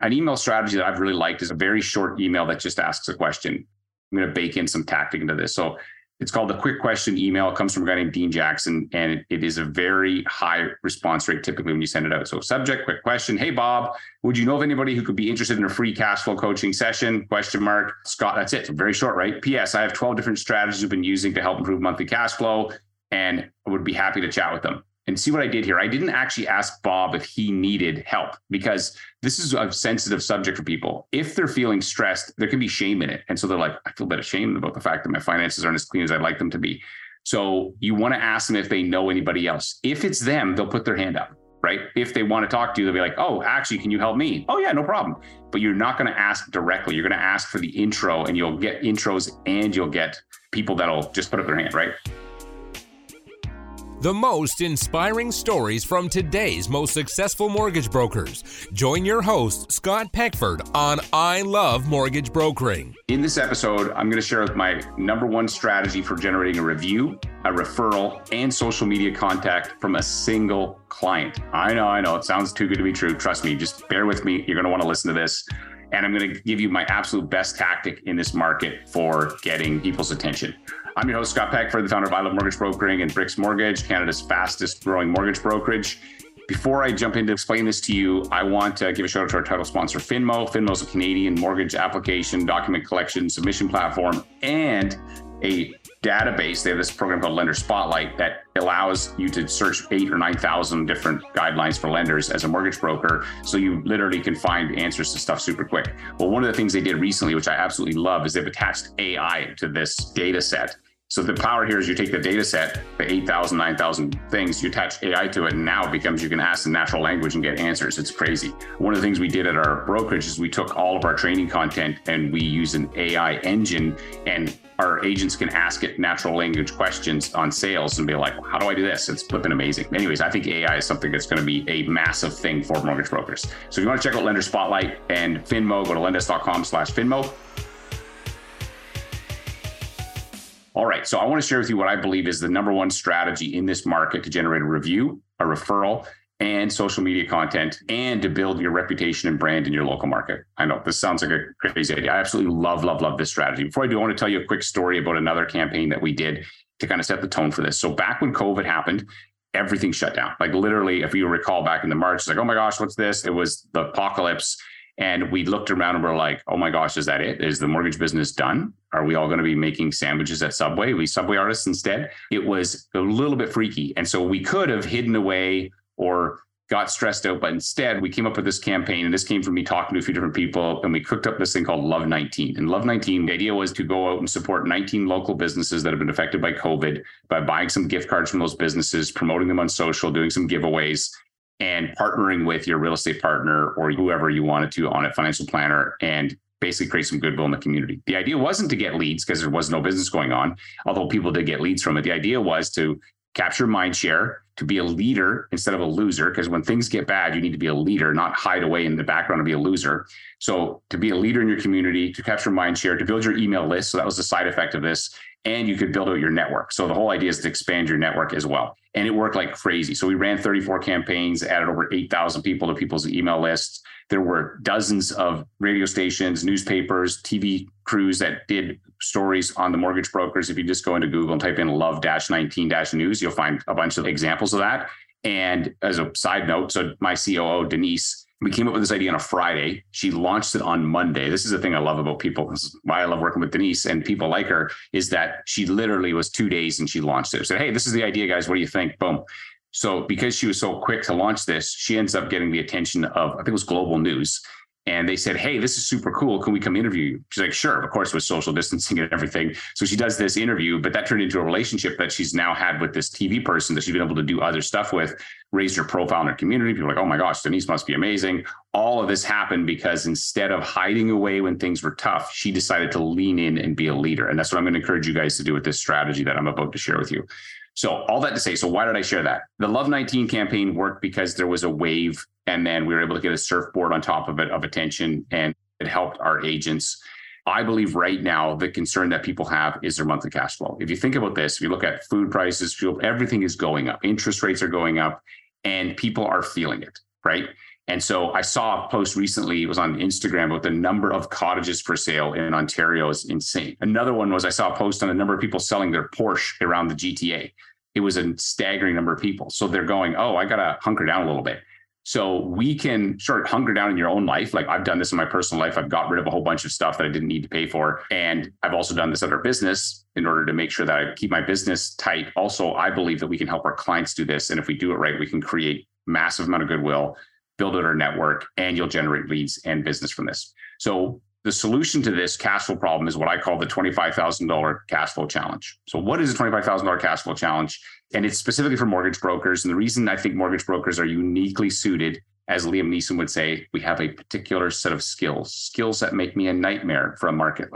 An email strategy that I've really liked is a very short email that just asks a question. I'm going to bake in some tactic into this. So it's called the quick question email. It comes from a guy named Dean Jackson, and it, it is a very high response rate typically when you send it out. So subject, quick question. Hey Bob, would you know of anybody who could be interested in a free cash flow coaching session? Question mark. Scott, that's it. very short, right? P.S. I have 12 different strategies we've been using to help improve monthly cash flow, and I would be happy to chat with them and see what I did here. I didn't actually ask Bob if he needed help because this is a sensitive subject for people. If they're feeling stressed, there can be shame in it. And so they're like, I feel a bit ashamed about the fact that my finances aren't as clean as I'd like them to be. So you want to ask them if they know anybody else. If it's them, they'll put their hand up, right? If they want to talk to you, they'll be like, oh, actually, can you help me? Oh, yeah, no problem. But you're not going to ask directly. You're going to ask for the intro and you'll get intros and you'll get people that'll just put up their hand, right? The most inspiring stories from today's most successful mortgage brokers. Join your host, Scott Peckford, on I Love Mortgage Brokering. In this episode, I'm going to share with my number one strategy for generating a review, a referral, and social media contact from a single client. I know, I know, it sounds too good to be true. Trust me, just bear with me. You're going to want to listen to this. And I'm going to give you my absolute best tactic in this market for getting people's attention. I'm your host, Scott Peckford, the founder of I Love Mortgage Brokering and BRX Mortgage, Canada's fastest growing mortgage brokerage. Before I jump into explain this to you, I want to give a shout out to our title sponsor, Finmo. Finmo is a Canadian mortgage application, document collection, submission platform, and a database. They have this program called Lender Spotlight that allows you to search eight or 9,000 different guidelines for lenders as a mortgage broker. So you literally can find answers to stuff super quick. Well, one of the things they did recently, which I absolutely love, is they've attached AI to this data set. So the power here is you take the data set, the 8,000, 9,000 things, you attach AI to it, and now it becomes you can ask in natural language and get answers. It's crazy. One of the things we did at our brokerage is we took all of our training content and we use an AI engine and our agents can ask it natural language questions on sales and be like, how do I do this? It's flipping amazing. Anyways, I think AI is something that's going to be a massive thing for mortgage brokers. So if you want to check out Lender Spotlight and Finmo, go to lendesk.com slash Finmo. All right. So I want to share with you what I believe is the number one strategy in this market to generate a review, a referral, and social media content and to build your reputation and brand in your local market. I know this sounds like a crazy idea. I absolutely love, love, love this strategy. Before I do, I want to tell you a quick story about another campaign that we did to kind of set the tone for this. So back when COVID happened, everything shut down. Like literally, if you recall back in the March, it's like, oh my gosh, what's this? It was the apocalypse. And we looked around and we're like, oh my gosh, is that it? Is the mortgage business done? Are we all going to be making sandwiches at Subway? Are we Subway artists instead? It was a little bit freaky. And so we could have hidden away or got stressed out. But instead, we came up with this campaign, and this came from me talking to a few different people, and we cooked up this thing called Love 19. And Love 19, the idea was to go out and support 19 local businesses that have been affected by COVID by buying some gift cards from those businesses, promoting them on social, doing some giveaways, and partnering with your real estate partner or whoever you wanted to on a financial planner and basically create some goodwill in the community. The idea wasn't to get leads because there was no business going on, although people did get leads from it. The idea was to capture mind share, to be a leader instead of a loser. Because when things get bad, you need to be a leader, not hide away in the background and be a loser. So to be a leader in your community, to capture mind share, to build your email list. So that was the side effect of this. And you could build out your network. So the whole idea is to expand your network as well. And it worked like crazy. So we ran 34 campaigns, added over 8,000 people to people's email lists. There were dozens of radio stations, newspapers, TV crews that did stories on the mortgage brokers. If you just go into Google and type in love 19 news, you'll find a bunch of examples of that. And as a side note, so my COO, Denise, we came up with this idea on a Friday. She launched it on Monday. This is the thing I love about people. This is why I love working with Denise and people like her is that she literally was two days and she launched it. Said, Hey, this is the idea, guys. What do you think? Boom. So because she was so quick to launch this, she ends up getting the attention of, I think it was Global News. And they said, Hey, this is super cool. Can we come interview you? She's like, Sure, of course, with social distancing and everything. So she does this interview, but that turned into a relationship that she's now had with this TV person that she's been able to do other stuff with, raised her profile in her community. People are like, Oh my gosh, Denise must be amazing. All of this happened because instead of hiding away when things were tough, she decided to lean in and be a leader. And that's what I'm going to encourage you guys to do with this strategy that I'm about to share with you. So all that to say, so why did I share that? The Love 19 campaign worked because there was a wave and then we were able to get a surfboard on top of it of attention and it helped our agents. I believe right now the concern that people have is their monthly cash flow. If you think about this, if you look at food prices, fuel, everything is going up. Interest rates are going up and people are feeling it, right? And so I saw a post recently, it was on Instagram about the number of cottages for sale in Ontario is insane. Another one was I saw a post on the number of people selling their Porsche around the GTA. It was a staggering number of people. So they're going, oh, I got to hunker down a little bit. So we can sort of hunker down in your own life. Like I've done this in my personal life. I've got rid of a whole bunch of stuff that I didn't need to pay for. And I've also done this at our business in order to make sure that I keep my business tight. Also, I believe that we can help our clients do this. And if we do it right, we can create massive amount of goodwill build out our network, and you'll generate leads and business from this. So the solution to this cash flow problem is what I call the $25,000 cash flow challenge. So what is a $25,000 cash flow challenge? And it's specifically for mortgage brokers. And the reason I think mortgage brokers are uniquely suited, as Liam Neeson would say, we have a particular set of skills, skills that make me a nightmare for a market.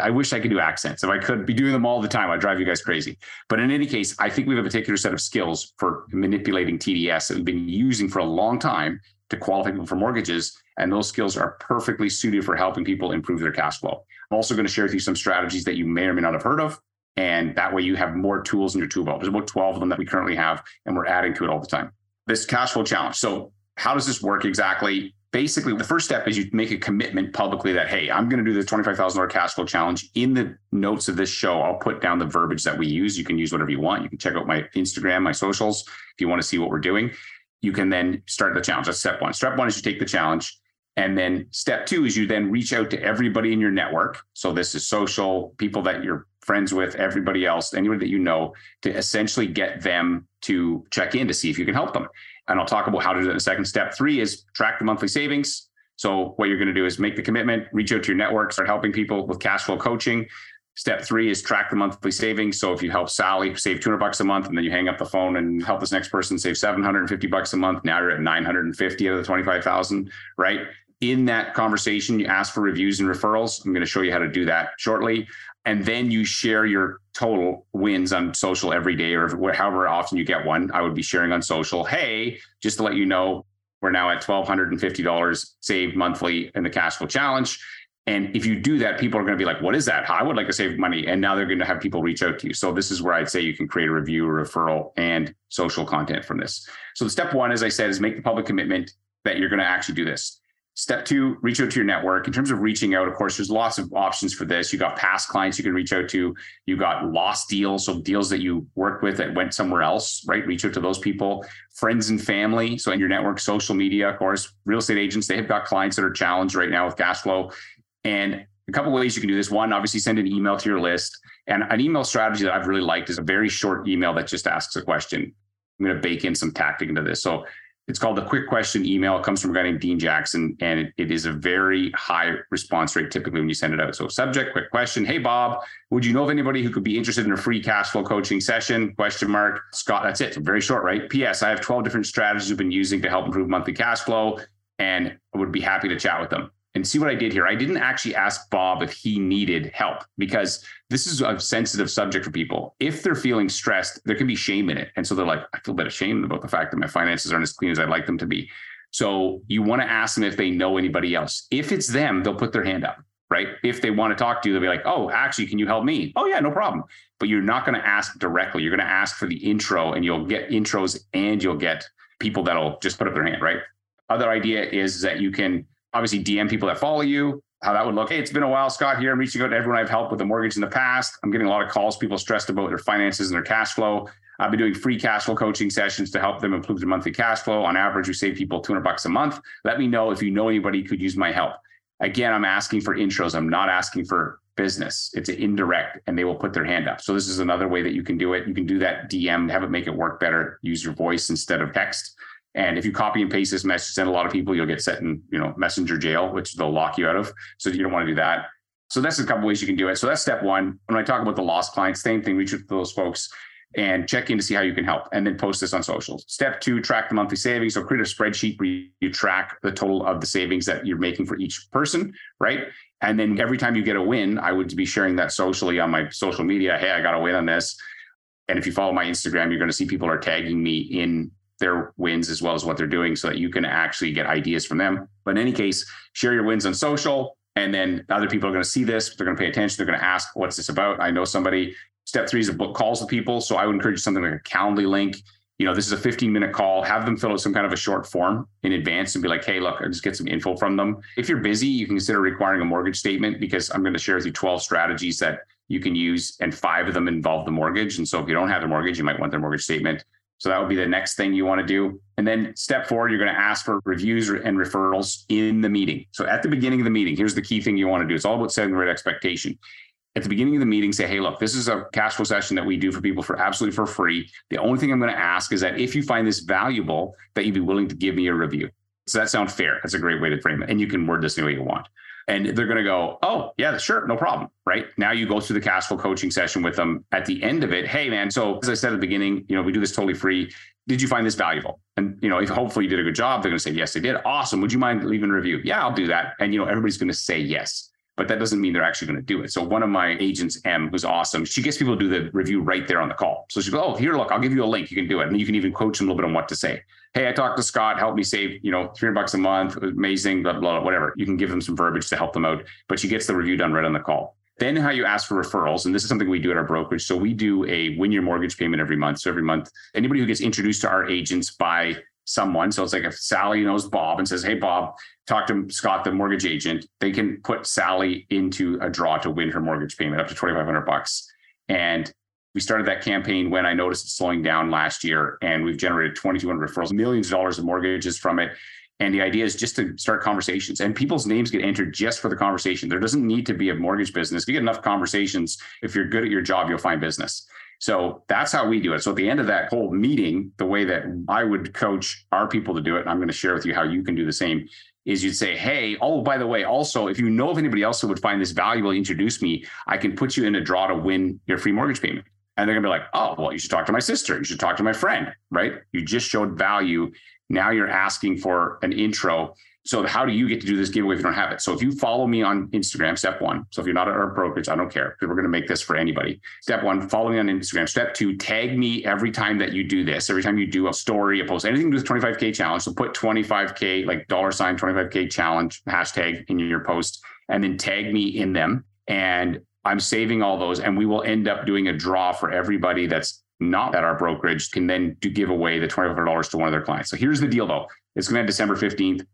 I wish I could do accents. If I could be doing them all the time, I'd drive you guys crazy. But in any case, I think we have a particular set of skills for manipulating TDS that we've been using for a long time to qualify people for mortgages. And those skills are perfectly suited for helping people improve their cash flow. I'm also going to share with you some strategies that you may or may not have heard of. And that way you have more tools in your tool belt. There's about 12 of them that we currently have, and we're adding to it all the time. This cash flow challenge. So, how does this work exactly? Basically, the first step is you make a commitment publicly that, hey, I'm going to do the $25,000 cash flow challenge. In the notes of this show, I'll put down the verbiage that we use. You can use whatever you want. You can check out my Instagram, my socials, if you want to see what we're doing you can then start the challenge. That's step one. Step one is you take the challenge. And then step two is you then reach out to everybody in your network. So this is social, people that you're friends with, everybody else, anybody that you know, to essentially get them to check in to see if you can help them. And I'll talk about how to do that in a second. Step three is track the monthly savings. So what you're going to do is make the commitment, reach out to your network, start helping people with cash flow coaching. Step three is track the monthly savings. So if you help Sally save 200 bucks a month and then you hang up the phone and help this next person save 750 bucks a month, now you're at 950 out of the 25,000, right? In that conversation, you ask for reviews and referrals. I'm going to show you how to do that shortly. And then you share your total wins on social every day or however often you get one. I would be sharing on social. Hey, just to let you know, we're now at $1,250 saved monthly in the cash flow challenge. And if you do that, people are going to be like, what is that? I would like to save money. And now they're going to have people reach out to you. So this is where I'd say you can create a review, a referral, and social content from this. So the step one, as I said, is make the public commitment that you're going to actually do this. Step two, reach out to your network. In terms of reaching out, of course, there's lots of options for this. You got past clients you can reach out to. You got lost deals, so deals that you worked with that went somewhere else, right? Reach out to those people, friends and family. So in your network, social media, of course, real estate agents, they have got clients that are challenged right now with cash flow. And a couple ways you can do this. One, obviously send an email to your list. And an email strategy that I've really liked is a very short email that just asks a question. I'm going to bake in some tactic into this. So it's called the quick question email. It comes from a guy named Dean Jackson, and it, it is a very high response rate typically when you send it out. So subject, quick question. Hey Bob, would you know of anybody who could be interested in a free cash flow coaching session? Question mark. Scott, that's it. So very short, right? P.S. I have 12 different strategies we've been using to help improve monthly cash flow, and I would be happy to chat with them and see what I did here. I didn't actually ask Bob if he needed help because this is a sensitive subject for people. If they're feeling stressed, there can be shame in it. And so they're like, I feel a bit ashamed about the fact that my finances aren't as clean as I'd like them to be. So you want to ask them if they know anybody else. If it's them, they'll put their hand up, right? If they want to talk to you, they'll be like, oh, actually, can you help me? Oh, yeah, no problem. But you're not going to ask directly. You're going to ask for the intro and you'll get intros and you'll get people that'll just put up their hand, right? Other idea is that you can obviously DM people that follow you, how that would look. Hey, it's been a while, Scott here. I'm reaching out to everyone I've helped with the mortgage in the past. I'm getting a lot of calls, people stressed about their finances and their cash flow. I've been doing free cash flow coaching sessions to help them improve their monthly cash flow. On average, we save people 200 bucks a month. Let me know if you know anybody who could use my help. Again, I'm asking for intros. I'm not asking for business. It's indirect and they will put their hand up. So this is another way that you can do it. You can do that DM, have it make it work better, use your voice instead of text. And if you copy and paste this message, send a lot of people, you'll get set in, you know, messenger jail, which they'll lock you out of. So you don't want to do that. So that's a couple ways you can do it. So that's step one. When I talk about the lost clients, same thing, reach out to those folks and check in to see how you can help and then post this on socials. Step two, track the monthly savings. So create a spreadsheet where you track the total of the savings that you're making for each person, right? And then every time you get a win, I would be sharing that socially on my social media. Hey, I got a win on this. And if you follow my Instagram, you're going to see people are tagging me in their wins as well as what they're doing so that you can actually get ideas from them. But in any case, share your wins on social. And then other people are going to see this, they're going to pay attention, they're going to ask, what's this about? I know somebody. Step three is a book calls with people. So I would encourage something like a Calendly link. you know, this is a 15 minute call. Have them fill out some kind of a short form in advance and be like, hey, look, I just get some info from them. If you're busy, you can consider requiring a mortgage statement because I'm going to share with you 12 strategies that you can use, and five of them involve the mortgage. And so if you don't have the mortgage, you might want their mortgage statement. So that would be the next thing you want to do. And then step four, you're going to ask for reviews and referrals in the meeting. So at the beginning of the meeting, here's the key thing you want to do. It's all about setting the right expectation at the beginning of the meeting say, hey, look, this is a cash flow session that we do for people for absolutely for free. The only thing I'm going to ask is that if you find this valuable, that you'd be willing to give me a review. So that sounds fair. That's a great way to frame it. And you can word this any way you want. And they're going to go, oh, yeah, sure, no problem. Right. Now you go through the cash flow coaching session with them. At the end of it, hey, man, so as I said at the beginning, you know, we do this totally free. Did you find this valuable? And, you know, if hopefully you did a good job, they're going to say, yes, they did. Awesome. Would you mind leaving a review? Yeah, I'll do that. And, you know, everybody's going to say yes but that doesn't mean they're actually going to do it. So one of my agents, M, who's awesome, she gets people to do the review right there on the call. So she goes, "Oh, here, look, I'll give you a link. You can do it, and you can even coach them a little bit on what to say. Hey, I talked to Scott, help me save, you know, 300 bucks a month, amazing, blah, blah, blah, whatever. You can give them some verbiage to help them out, but she gets the review done right on the call. Then how you ask for referrals, and this is something we do at our brokerage. So we do a win your mortgage payment every month. So every month, anybody who gets introduced to our agents by someone. So it's like if Sally knows Bob and says, Hey, Bob, talk to Scott, the mortgage agent, they can put Sally into a draw to win her mortgage payment up to 2,500 bucks. And we started that campaign when I noticed it slowing down last year, and we've generated 2,200 referrals, millions of dollars of mortgages from it. And the idea is just to start conversations, and people's names get entered just for the conversation. There doesn't need to be a mortgage business. If you get enough conversations, if you're good at your job, you'll find business. So that's how we do it. So at the end of that whole meeting, the way that I would coach our people to do it, I'm going to share with you how you can do the same, is you'd say, Hey, oh, by the way, also, if you know of anybody else who would find this valuable, introduce me. I can put you in a draw to win your free mortgage payment. And they're going to be like, Oh, well, you should talk to my sister. You should talk to my friend, right? You just showed value. Now you're asking for an intro so how do you get to do this giveaway if you don't have it? So if you follow me on Instagram, step one. So if you're not at our brokerage, I don't care because we're going to make this for anybody. Step one, follow me on Instagram. Step two, tag me every time that you do this. Every time you do a story, a post, anything to do with 25K challenge. So put 25K, like dollar sign 25K challenge hashtag in your post and then tag me in them. And I'm saving all those and we will end up doing a draw for everybody that's not at our brokerage can then do give away the $2,500 to one of their clients. So here's the deal though. It's going to be December 15th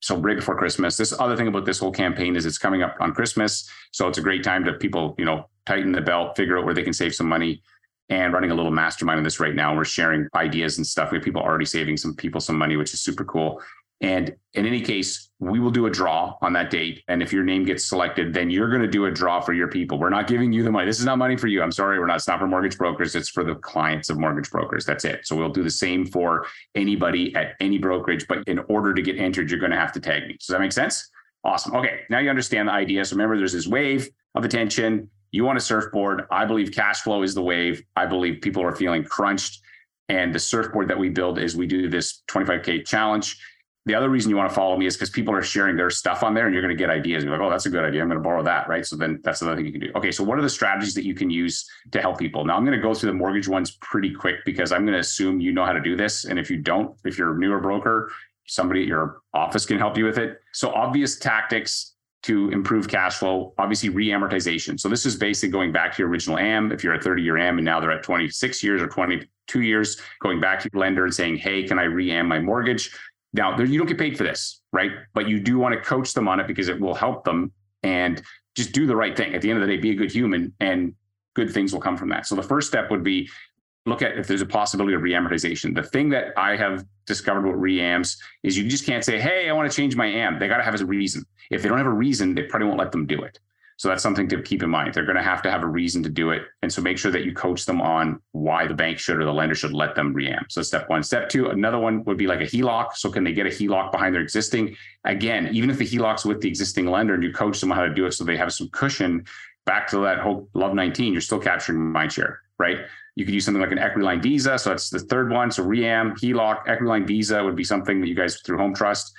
so right before Christmas. This other thing about this whole campaign is it's coming up on Christmas, so it's a great time to people, you know, tighten the belt, figure out where they can save some money. And running a little mastermind on this right now. We're sharing ideas and stuff. We have people already saving some people some money, which is super cool. And in any case, we will do a draw on that date. And if your name gets selected, then you're going to do a draw for your people. We're not giving you the money. This is not money for you. I'm sorry. We're not. It's not for mortgage brokers. It's for the clients of mortgage brokers. That's it. So we'll do the same for anybody at any brokerage. But in order to get entered, you're going to have to tag me. Does that make sense? Awesome. Okay. Now you understand the idea. So remember, there's this wave of attention. You want a surfboard. I believe cash flow is the wave. I believe people are feeling crunched. And the surfboard that we build is we do this 25K challenge the other reason you want to follow me is because people are sharing their stuff on there and you're going to get ideas. You're like, oh, that's a good idea. I'm going to borrow that. Right. So then that's another thing you can do. Okay. So what are the strategies that you can use to help people? Now I'm going to go through the mortgage ones pretty quick because I'm going to assume you know how to do this. And if you don't, if you're a newer broker, somebody at your office can help you with it. So obvious tactics to improve cash flow, obviously re-amortization. So this is basically going back to your original AM. If you're a 30 year AM and now they're at 26 years or 22 years, going back to your lender and saying, hey, can I re-am my mortgage? Now, you don't get paid for this, right? But you do want to coach them on it because it will help them and just do the right thing. At the end of the day, be a good human and good things will come from that. So the first step would be look at if there's a possibility of reamortization. The thing that I have discovered with reams is you just can't say, hey, I want to change my am. They got to have a reason. If they don't have a reason, they probably won't let them do it. So that's something to keep in mind. They're going to have to have a reason to do it. And so make sure that you coach them on why the bank should or the lender should let them ream. So step one. Step two, another one would be like a HELOC. So can they get a HELOC behind their existing? Again, even if the HELOC's with the existing lender and you coach them how to do it so they have some cushion, back to that whole Love 19, you're still capturing mind share, right? You could use something like an equity line visa. So that's the third one. So REAM, HELOC, equity line visa would be something that you guys through Home Trust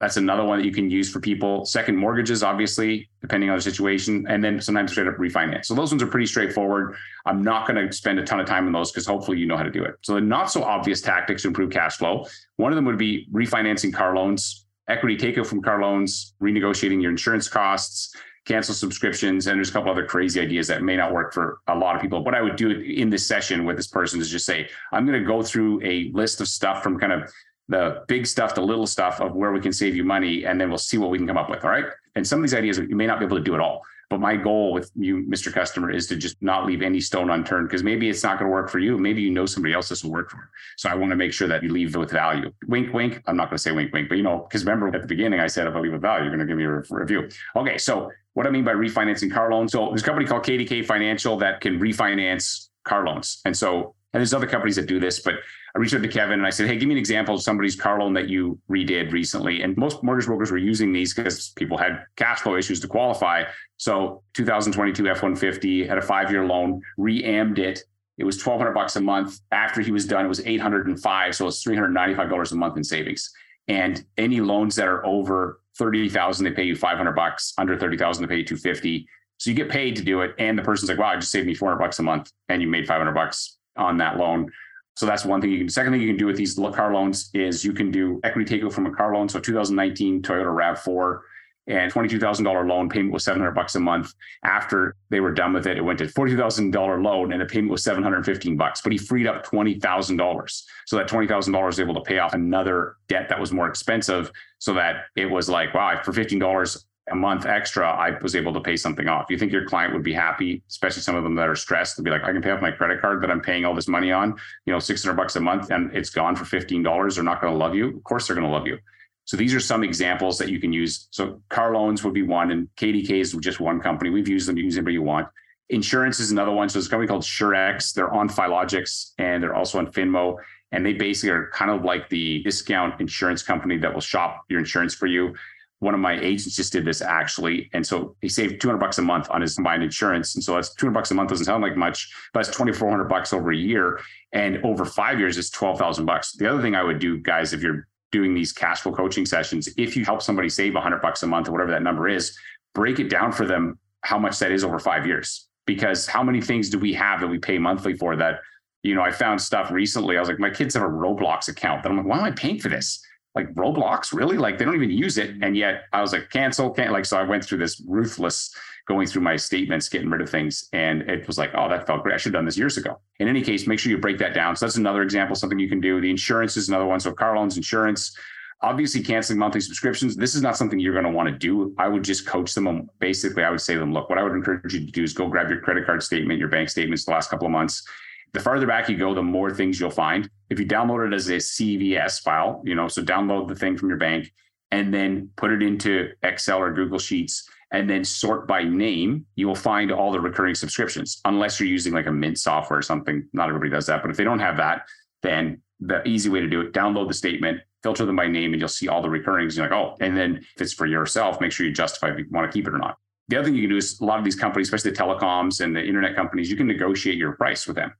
that's another one that you can use for people. Second mortgages, obviously, depending on the situation, and then sometimes straight up refinance. So those ones are pretty straightforward. I'm not going to spend a ton of time on those because hopefully you know how to do it. So the not so obvious tactics to improve cash flow. One of them would be refinancing car loans, equity takeout from car loans, renegotiating your insurance costs, cancel subscriptions, and there's a couple other crazy ideas that may not work for a lot of people. What I would do in this session with this person is just say, I'm going to go through a list of stuff from kind of the big stuff, the little stuff of where we can save you money, and then we'll see what we can come up with. All right. And some of these ideas you may not be able to do at all. But my goal with you, Mr. Customer, is to just not leave any stone unturned because maybe it's not going to work for you. Maybe you know somebody else this will work for. So I want to make sure that you leave with value. Wink, wink. I'm not going to say wink, wink, but you know, because remember at the beginning I said if I leave with value, you're going to give me a review. Okay, so what I mean by refinancing car loans. So there's a company called KDK Financial that can refinance car loans, and so and there's other companies that do this, but I reached out to Kevin and I said, Hey, give me an example of somebody's car loan that you redid recently. And most mortgage brokers were using these because people had cash flow issues to qualify. So 2022 F 150 had a five year loan, re-ammed it. It was 1200 bucks a month. After he was done, it was 805. So it's $395 a month in savings. And any loans that are over 30,000, they pay you 500 bucks. Under 30,000, they pay you 250. So you get paid to do it. And the person's like, wow, I just saved me 400 bucks a month and you made 500 bucks on that loan. So that's one thing you can. do. Second thing you can do with these car loans is you can do equity takeout from a car loan. So 2019 Toyota Rav4 and $22,000 loan payment was 700 bucks a month. After they were done with it, it went to $40,000 loan and the payment was 715 bucks, but he freed up $20,000. So that $20,000 was able to pay off another debt that was more expensive so that it was like, wow, for $15, a month extra, I was able to pay something off. You think your client would be happy, especially some of them that are stressed, to be like, I can pay off my credit card that I'm paying all this money on, you know, 600 bucks a month and it's gone for $15. They're not going to love you. Of course, they're going to love you. So these are some examples that you can use. So car loans would be one, and KDK is just one company. We've used them. You use anybody you want. Insurance is another one. So there's a company called Surex. They're on Filogix and they're also on Finmo. And they basically are kind of like the discount insurance company that will shop your insurance for you one of my agents just did this actually. And so he saved 200 bucks a month on his combined insurance. And so that's 200 bucks a month doesn't sound like much, but it's 2,400 bucks over a year. And over five years, it's 12,000 bucks. The other thing I would do, guys, if you're doing these cash flow coaching sessions, if you help somebody save 100 bucks a month or whatever that number is, break it down for them how much that is over five years. Because how many things do we have that we pay monthly for that? You know, I found stuff recently. I was like, my kids have a Roblox account. that I'm like, why am I paying for this? Like Roblox, really? Like they don't even use it. And yet I was like, cancel, can't like, so I went through this ruthless going through my statements, getting rid of things. And it was like, oh, that felt great. I should have done this years ago. In any case, make sure you break that down. So that's another example, something you can do. The insurance is another one. So car loans, insurance, obviously canceling monthly subscriptions. This is not something you're going to want to do. I would just coach them. Basically, I would say to them, look, what I would encourage you to do is go grab your credit card statement, your bank statements the last couple of months the farther back you go, the more things you'll find. If you download it as a CVS file, you know, so download the thing from your bank and then put it into Excel or Google Sheets and then sort by name, you will find all the recurring subscriptions, unless you're using like a Mint software or something. Not everybody does that, but if they don't have that, then the easy way to do it, download the statement, filter them by name, and you'll see all the recurrings. You're like, oh, and then if it's for yourself, make sure you justify if you want to keep it or not. The other thing you can do is a lot of these companies, especially the telecoms and the internet companies, you can negotiate your price with them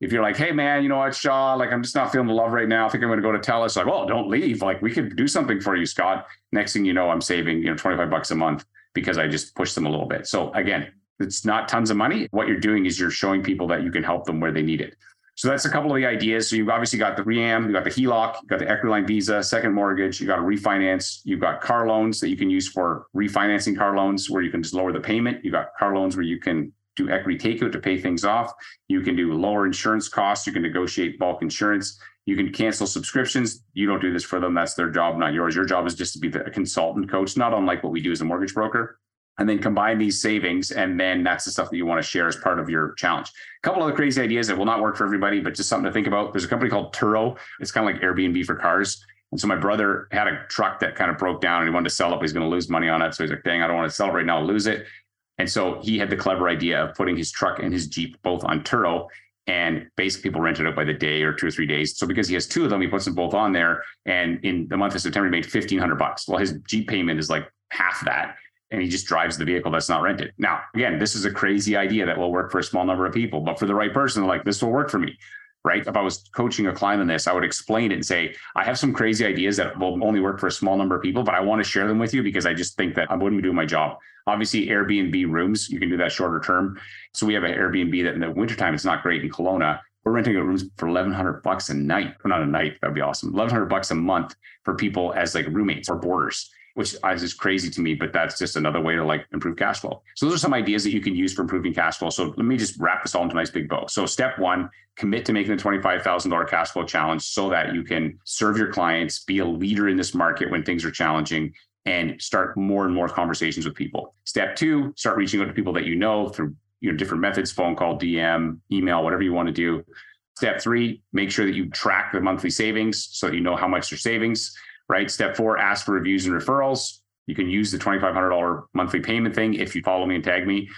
if you're like, hey man, you know what, Shaw, like I'm just not feeling the love right now. I think I'm going to go to Telus. Like, well, don't leave. Like we could do something for you, Scott. Next thing you know, I'm saving you know 25 bucks a month because I just pushed them a little bit. So again, it's not tons of money. What you're doing is you're showing people that you can help them where they need it. So that's a couple of the ideas. So you've obviously got the REAM, you got the HELOC, you got the Equityline visa, second mortgage, you got a refinance, you've got car loans that you can use for refinancing car loans where you can just lower the payment. You've got car loans where you can do equity takeout to pay things off. You can do lower insurance costs. You can negotiate bulk insurance. You can cancel subscriptions. You don't do this for them. That's their job, not yours. Your job is just to be the consultant coach, not unlike what we do as a mortgage broker. And then combine these savings. And then that's the stuff that you want to share as part of your challenge. A couple other crazy ideas that will not work for everybody, but just something to think about. There's a company called Turo. It's kind of like Airbnb for cars. And so my brother had a truck that kind of broke down and he wanted to sell it, but he's going to lose money on it. So he's like, dang, I don't want to sell it right now, I'll lose it. And so he had the clever idea of putting his truck and his Jeep both on Turo. And basically, people rent it out by the day or two or three days. So because he has two of them, he puts them both on there. And in the month of September, he made fifteen hundred bucks. Well, his Jeep payment is like half that, and he just drives the vehicle that's not rented. Now, again, this is a crazy idea that will work for a small number of people, but for the right person, like this will work for me right? If I was coaching a client on this, I would explain it and say, I have some crazy ideas that will only work for a small number of people, but I want to share them with you because I just think that I wouldn't be doing my job. Obviously, Airbnb rooms, you can do that shorter term. So we have an Airbnb that in the wintertime, it's not great in Kelowna. We're renting rooms for 1100 bucks a night. Well, not a night, that'd be awesome. 1100 bucks a month for people as like roommates or boarders. Which is crazy to me, but that's just another way to like improve cash flow. So those are some ideas that you can use for improving cash flow. So let me just wrap this all into a nice big bow. So step one, commit to making the $25,000 cash flow challenge so that you can serve your clients, be a leader in this market when things are challenging and start more and more conversations with people. Step two, start reaching out to people that you know through you know different methods, phone call, DM, email, whatever you want to do. Step three, make sure that you track the monthly savings so that you know how much your savings right? Step four, ask for reviews and referrals. You can use the $2,500 monthly payment thing if you follow me and tag me.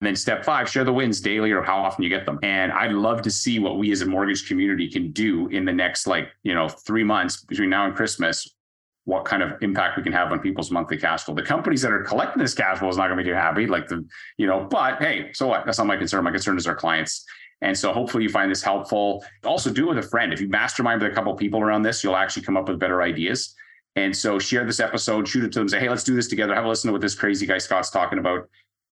And then step five, share the wins daily or how often you get them. And I'd love to see what we as a mortgage community can do in the next like, you know, three months between now and Christmas, what kind of impact we can have on people's monthly cash flow. The companies that are collecting this cash flow is not going to be too happy. Like the, you know, but hey, so what? That's not my concern. My concern is our clients. And so hopefully you find this helpful. Also do it with a friend. If you mastermind with a couple people around this, you'll actually come up with better ideas. And so share this episode, shoot it to them, say, hey, let's do this together. Have a listen to what this crazy guy Scott's talking about.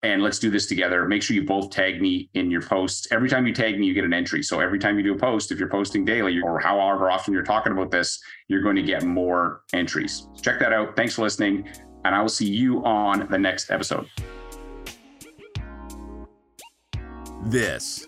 And let's do this together. Make sure you both tag me in your posts. Every time you tag me, you get an entry. So every time you do a post, if you're posting daily or however often you're talking about this, you're going to get more entries. Check that out. Thanks for listening. And I will see you on the next episode. This